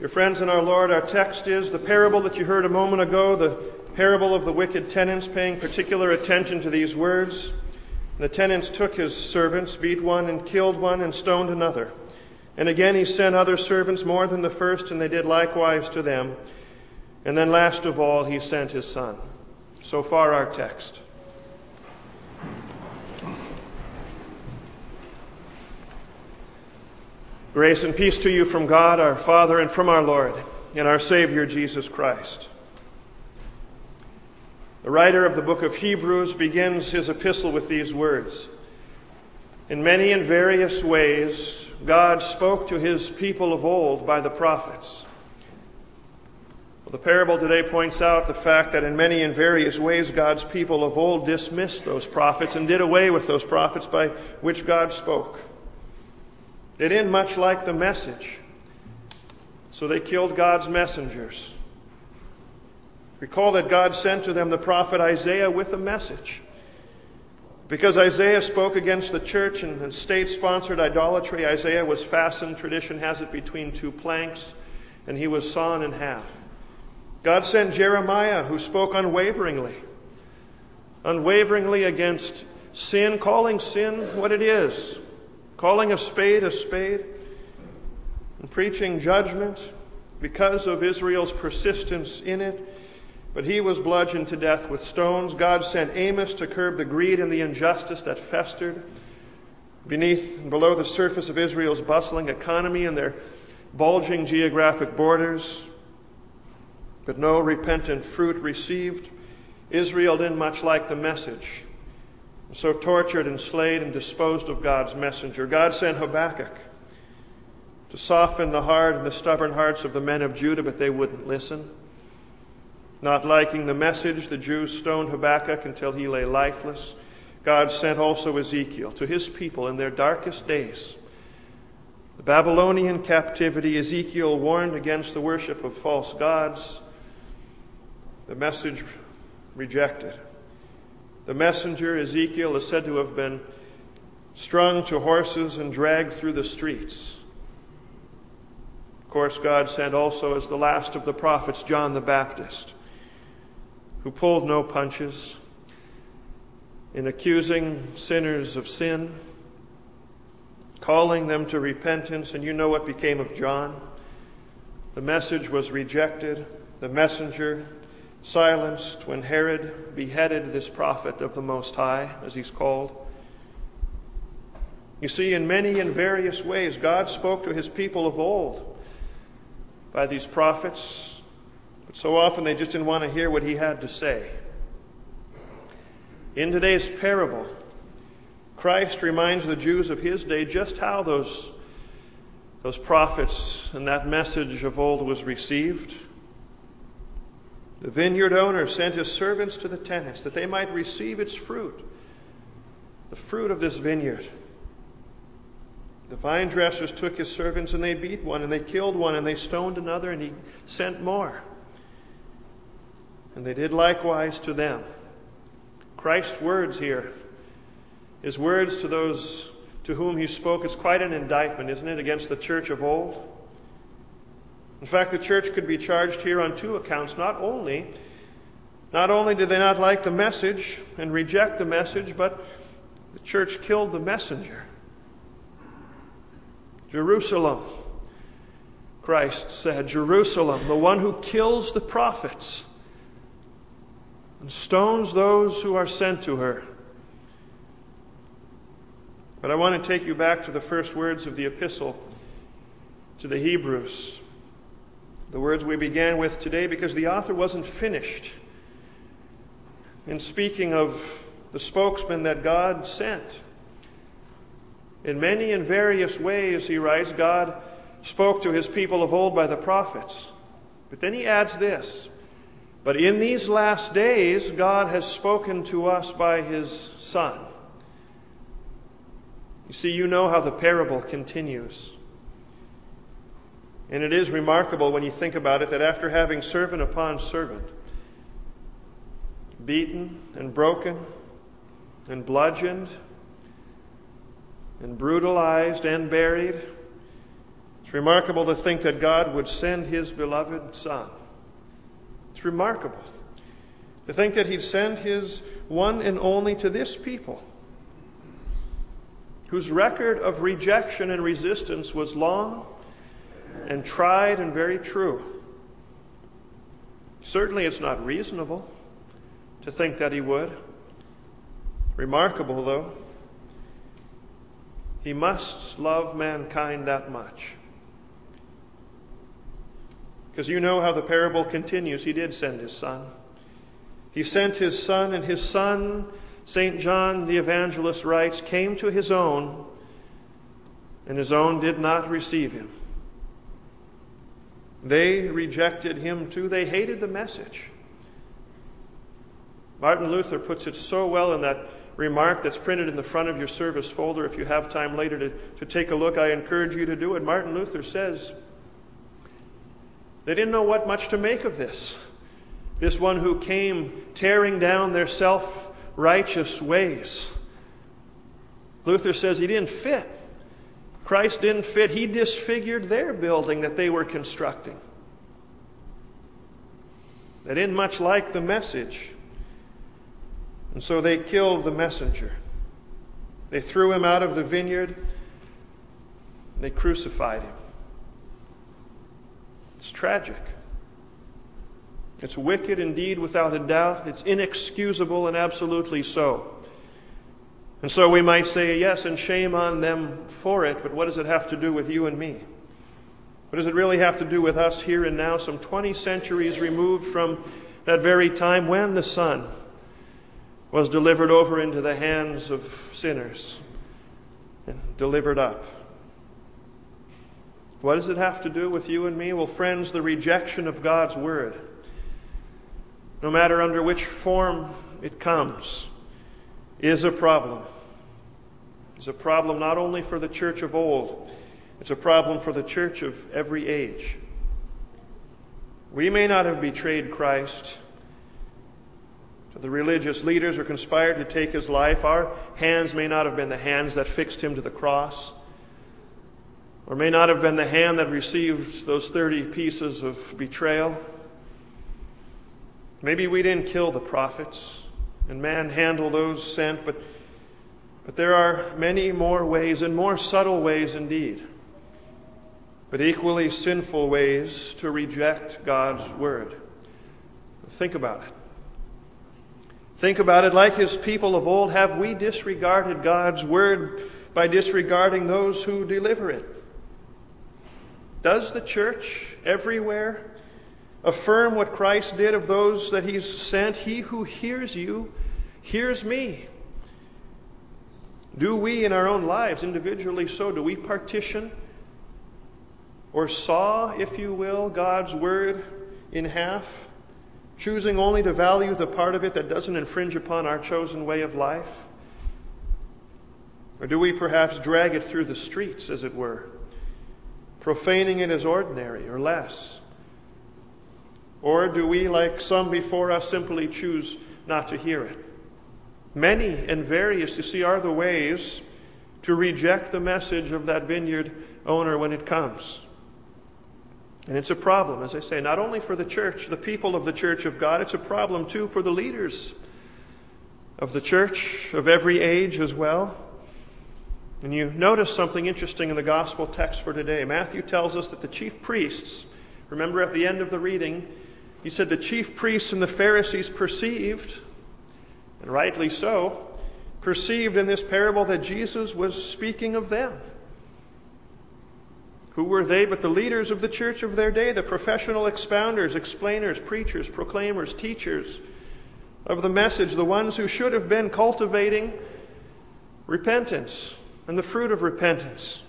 Your friends in our Lord, our text is the parable that you heard a moment ago, the parable of the wicked tenants, paying particular attention to these words. The tenants took his servants, beat one, and killed one, and stoned another. And again he sent other servants more than the first, and they did likewise to them. And then last of all, he sent his son. So far, our text. Grace and peace to you from God our Father and from our Lord and our Savior Jesus Christ. The writer of the book of Hebrews begins his epistle with these words In many and various ways, God spoke to his people of old by the prophets. Well, the parable today points out the fact that in many and various ways, God's people of old dismissed those prophets and did away with those prophets by which God spoke. They didn't much like the message, so they killed God's messengers. Recall that God sent to them the prophet Isaiah with a message. Because Isaiah spoke against the church and state sponsored idolatry, Isaiah was fastened, tradition has it, between two planks, and he was sawn in half. God sent Jeremiah, who spoke unwaveringly, unwaveringly against sin, calling sin what it is calling a spade a spade, and preaching judgment because of Israel's persistence in it. But he was bludgeoned to death with stones. God sent Amos to curb the greed and the injustice that festered beneath and below the surface of Israel's bustling economy and their bulging geographic borders. But no repentant fruit received. Israel didn't much like the message so tortured and slayed and disposed of God's messenger. God sent Habakkuk to soften the hard and the stubborn hearts of the men of Judah, but they wouldn't listen. Not liking the message, the Jews stoned Habakkuk until he lay lifeless. God sent also Ezekiel to his people in their darkest days. The Babylonian captivity, Ezekiel warned against the worship of false gods. The message rejected. The messenger, Ezekiel, is said to have been strung to horses and dragged through the streets. Of course, God sent also as the last of the prophets John the Baptist, who pulled no punches in accusing sinners of sin, calling them to repentance, and you know what became of John. The message was rejected. The messenger silenced when Herod beheaded this prophet of the Most High, as he's called. You see, in many and various ways, God spoke to his people of old by these prophets, but so often they just didn't want to hear what he had to say. In today's parable, Christ reminds the Jews of his day just how those, those prophets and that message of old was received. The vineyard owner sent his servants to the tenants that they might receive its fruit, the fruit of this vineyard. The vine dressers took his servants and they beat one and they killed one and they stoned another and he sent more. And they did likewise to them. Christ's words here, his words to those to whom he spoke, is quite an indictment, isn't it, against the church of old? In fact, the church could be charged here on two accounts. Not only, not only did they not like the message and reject the message, but the church killed the messenger. Jerusalem, Christ said, Jerusalem, the one who kills the prophets and stones those who are sent to her. But I want to take you back to the first words of the epistle to the Hebrews the words we began with today because the author wasn't finished in speaking of the spokesman that God sent. In many and various ways, he writes, God spoke to his people of old by the prophets. But then he adds this But in these last days, God has spoken to us by his Son. You see, you know how the parable continues. And it is remarkable when you think about it that after having servant upon servant, beaten and broken and bludgeoned and brutalized and buried, It's remarkable to think that God would send his beloved Son. It's remarkable to think that he'd send his one and only to this people, whose record of rejection and resistance was long and tried and very true. Certainly, it's not reasonable to think that he would. Remarkable, though. He must love mankind that much. Because you know how the parable continues. He did send his son. He sent his son, and his son, St. John the evangelist writes, came to his own, and his own did not receive him. They rejected him too. They hated the message. Martin Luther puts it so well in that remark that's printed in the front of your service folder. If you have time later to, to take a look, I encourage you to do it. Martin Luther says, they didn't know what much to make of this. This one who came tearing down their self righteous ways. Luther says he didn't fit. Christ didn't fit. He disfigured their building that they were constructing. They didn't much like the message. And so they killed the messenger. They threw him out of the vineyard. They crucified him. It's tragic. It's wicked indeed, without a doubt. It's inexcusable and absolutely so. And so we might say, yes, and shame on them for it, but what does it have to do with you and me? What does it really have to do with us here and now, some 20 centuries removed from that very time when the Son was delivered over into the hands of sinners and delivered up? What does it have to do with you and me? Well, friends, the rejection of God's Word, no matter under which form it comes, is a problem. It's a problem not only for the church of old, it's a problem for the church of every age. We may not have betrayed Christ to the religious leaders who conspired to take his life. Our hands may not have been the hands that fixed him to the cross or may not have been the hand that received those 30 pieces of betrayal. Maybe we didn't kill the prophets and manhandle those sent, but, but there are many more ways, and more subtle ways indeed, but equally sinful ways to reject God's word. Think about it. Think about it like his people of old. Have we disregarded God's word by disregarding those who deliver it? Does the church everywhere affirm what Christ did of those that he's sent? He who hears you hears me. Do we in our own lives, individually so, do we partition or saw, if you will, God's word in half, choosing only to value the part of it that doesn't infringe upon our chosen way of life? Or do we perhaps drag it through the streets, as it were? profaning it as ordinary or less? Or do we, like some before us, simply choose not to hear it? Many and various, you see, are the ways to reject the message of that vineyard owner when it comes. And it's a problem, as I say, not only for the church, the people of the church of God, it's a problem too for the leaders of the church of every age as well. And you notice something interesting in the gospel text for today. Matthew tells us that the chief priests, remember at the end of the reading, he said the chief priests and the Pharisees perceived, and rightly so, perceived in this parable that Jesus was speaking of them. Who were they but the leaders of the church of their day, the professional expounders, explainers, preachers, proclaimers, teachers of the message, the ones who should have been cultivating repentance, and the fruit of repentance.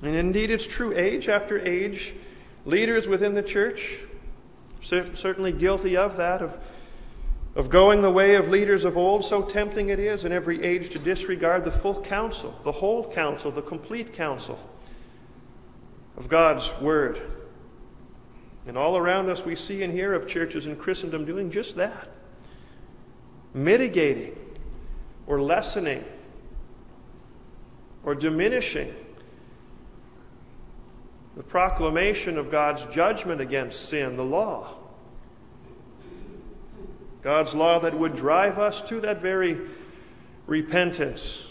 And indeed, it's true, age after age, leaders within the church, certainly guilty of that, of, of going the way of leaders of old. So tempting it is in every age to disregard the full counsel, the whole counsel, the complete counsel of God's Word. And all around us, we see and hear of churches in Christendom doing just that mitigating or lessening or diminishing the proclamation of God's judgment against sin, the law. God's law that would drive us to that very repentance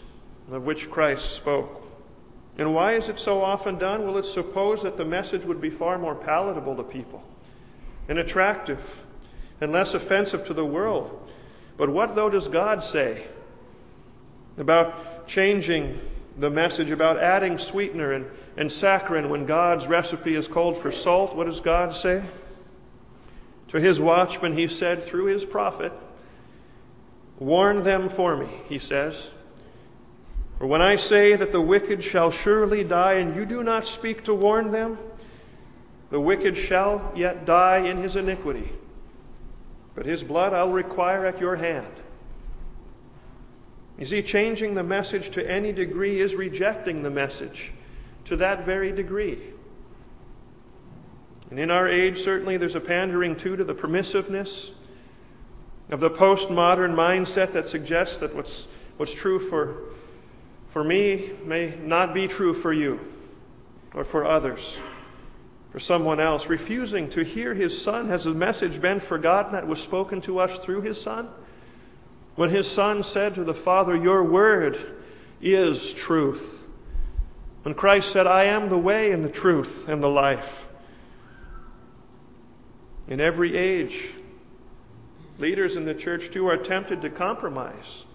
of which Christ spoke. And why is it so often done? Well, it's supposed that the message would be far more palatable to people and attractive and less offensive to the world. But what, though, does God say about changing the message, about adding sweetener and, and saccharin when God's recipe is called for salt? What does God say? To his watchman, he said through his prophet, Warn them for me, he says. For when I say that the wicked shall surely die, and you do not speak to warn them, the wicked shall yet die in his iniquity. But his blood I'll require at your hand. You see, changing the message to any degree is rejecting the message to that very degree. And in our age, certainly, there's a pandering too to the permissiveness of the postmodern mindset that suggests that what's, what's true for, for me may not be true for you or for others, for someone else. Refusing to hear his son, has the message been forgotten that was spoken to us through his son? When his son said to the Father, Your word is truth. When Christ said, I am the way and the truth and the life. In every age, leaders in the church too are tempted to compromise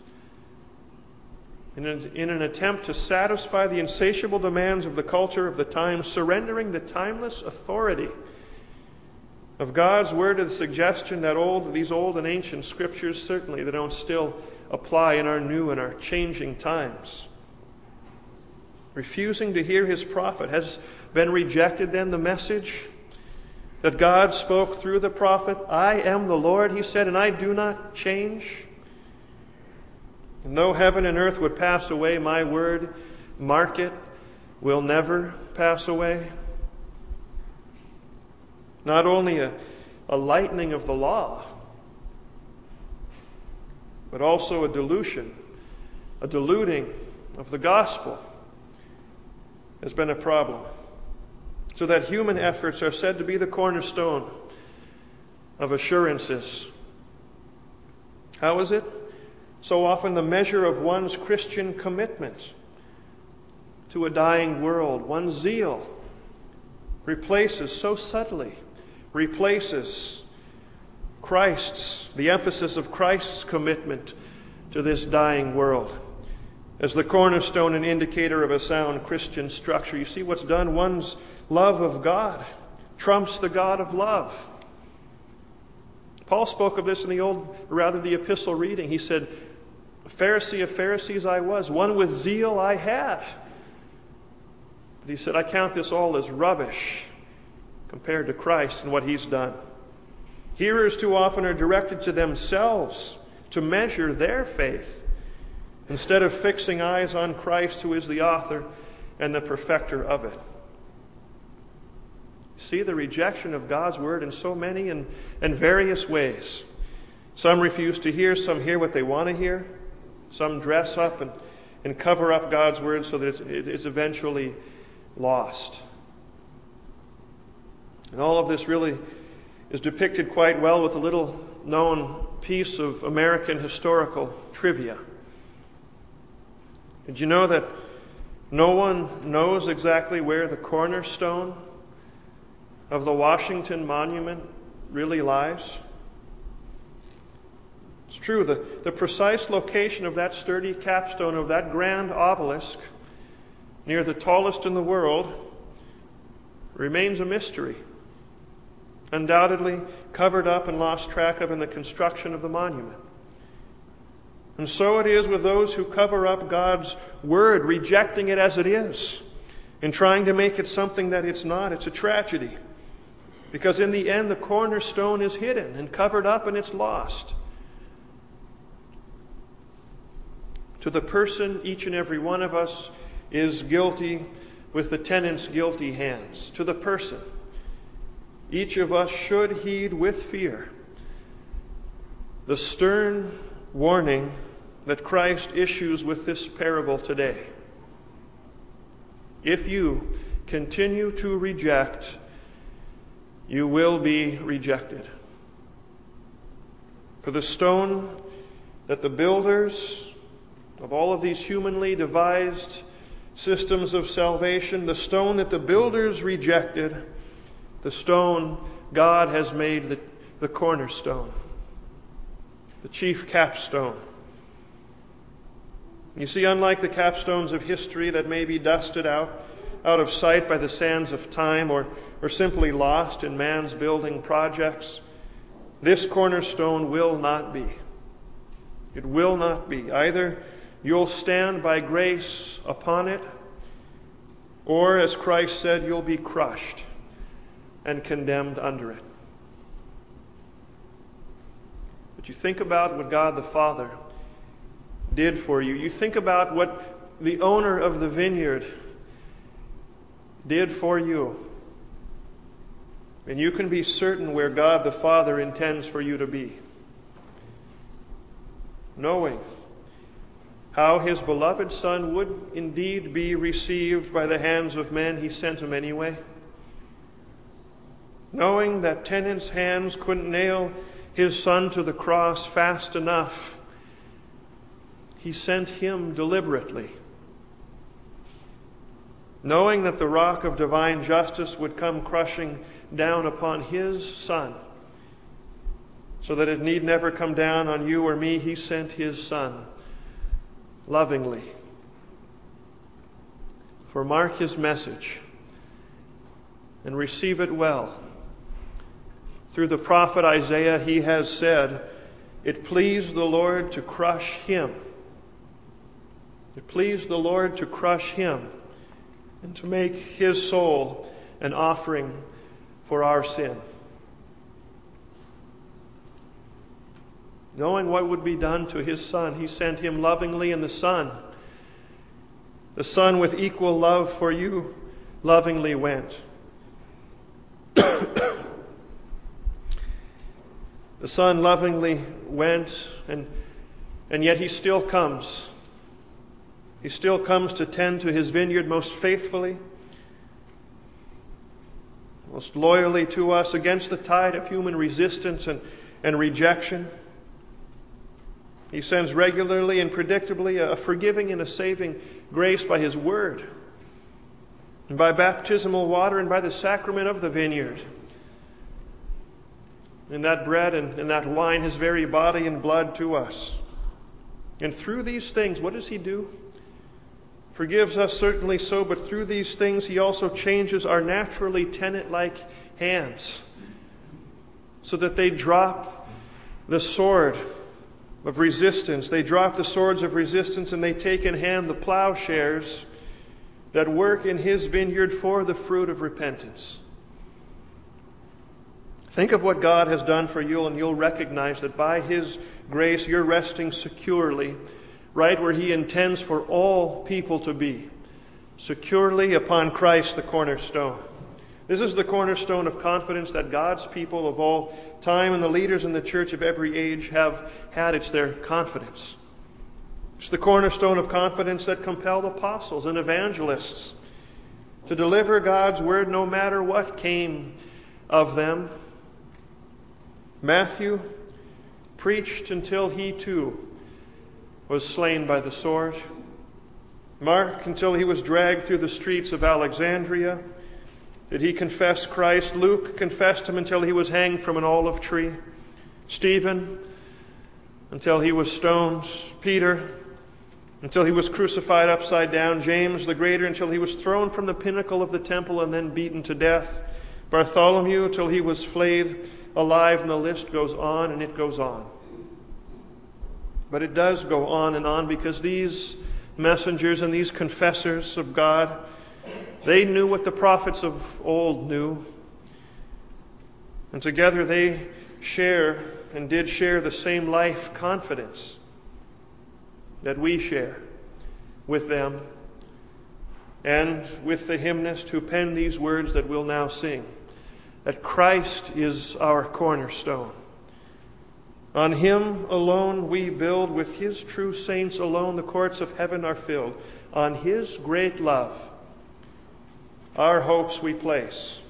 in an, in an, attempt to satisfy the insatiable demands of the culture of the time, surrendering the timeless authority of God's word to the suggestion that old, these old and ancient scriptures certainly they don't still apply in our new and our changing times. Refusing to hear his prophet has been rejected then the message that God spoke through the prophet. I am the Lord, he said, and I do not change. And though heaven and earth would pass away, my word, mark it, will never pass away. Not only a, a lightening of the law, but also a dilution, a diluting of the gospel has been a problem so that human efforts are said to be the cornerstone of assurances. How is it? So often the measure of one's Christian commitment to a dying world, one's zeal, replaces so subtly, replaces Christ's, the emphasis of Christ's commitment to this dying world as the cornerstone and indicator of a sound Christian structure. You see what's done? One's love of God trumps the God of love. Paul spoke of this in the old, rather the epistle reading. He said, Pharisee of Pharisees I was, one with zeal I had. But he said, I count this all as rubbish compared to Christ and what he's done. Hearers too often are directed to themselves to measure their faith instead of fixing eyes on Christ, who is the author and the perfecter of it. See the rejection of God's word in so many and, and various ways. Some refuse to hear, some hear what they want to hear, some dress up and, and cover up God's word so that it's, it's eventually lost. And all of this really is depicted quite well with a little known piece of American historical trivia. Did you know that no one knows exactly where the cornerstone of the Washington Monument really lies? It's true, the, the precise location of that sturdy capstone of that grand obelisk near the tallest in the world remains a mystery, undoubtedly covered up and lost track of in the construction of the monument. And so it is with those who cover up God's word, rejecting it as it is, and trying to make it something that it's not. It's a tragedy. Because in the end, the cornerstone is hidden and covered up and it's lost. To the person, each and every one of us is guilty with the tenant's guilty hands. To the person, each of us should heed with fear the stern warning that Christ issues with this parable today. If you continue to reject, you will be rejected. For the stone that the builders of all of these humanly devised systems of salvation, the stone that the builders rejected, the stone God has made the, the cornerstone, the chief capstone. You see, unlike the capstones of history that may be dusted out, out of sight by the sands of time or, or simply lost in man's building projects, this cornerstone will not be. It will not be. Either you'll stand by grace upon it, or, as Christ said, you'll be crushed and condemned under it. You think about what God the Father did for you. You think about what the owner of the vineyard did for you. And you can be certain where God the Father intends for you to be. Knowing how his beloved Son would indeed be received by the hands of men, he sent him anyway. Knowing that tenants' hands couldn't nail his Son to the cross fast enough, he sent him deliberately. Knowing that the rock of divine justice would come crushing down upon his Son, so that it need never come down on you or me, he sent his Son lovingly. For mark his message and receive it well. Through the prophet Isaiah, he has said, It pleased the Lord to crush him. It pleased the Lord to crush him and to make his soul an offering for our sin. Knowing what would be done to his son, he sent him lovingly, and the son, the son with equal love for you, lovingly went. Son lovingly went, and, and yet he still comes. He still comes to tend to his vineyard most faithfully, most loyally to us against the tide of human resistance and, and rejection. He sends regularly and predictably a forgiving and a saving grace by His Word, and by baptismal water, and by the sacrament of the vineyard. And that bread and, and that wine, His very body and blood to us. And through these things, what does He do? Forgives us, certainly so, but through these things, He also changes our naturally tenant like hands so that they drop the sword of resistance. They drop the swords of resistance and they take in hand the plowshares that work in his vineyard for the fruit of repentance. Think of what God has done for you, and you'll recognize that by his grace you're resting securely right where he intends for all people to be securely upon Christ, the cornerstone. This is the cornerstone of confidence that God's people of all time and the leaders in the church of every age have had. It's their confidence. It's the cornerstone of confidence that compelled apostles and evangelists to deliver God's word no matter what came of them. Matthew preached until he too was slain by the sword. Mark until he was dragged through the streets of Alexandria. Did he confess Christ? Luke confessed him until he was hanged from an olive tree. Stephen, until he was stoned. Peter, until he was crucified upside down. James the Greater, until he was thrown from the pinnacle of the temple and then beaten to death. Bartholomew, until he was flayed alive, and the list goes on and it goes on. But it does go on and on because these messengers and these confessors of God they knew what the prophets of old knew. And together they share and did share the same life confidence that we share with them and with the hymnist who penned these words that we'll now sing that Christ is our cornerstone. On him alone we build, with his true saints alone the courts of heaven are filled. On his great love our hopes we place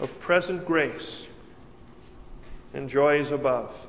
of present grace and joys above.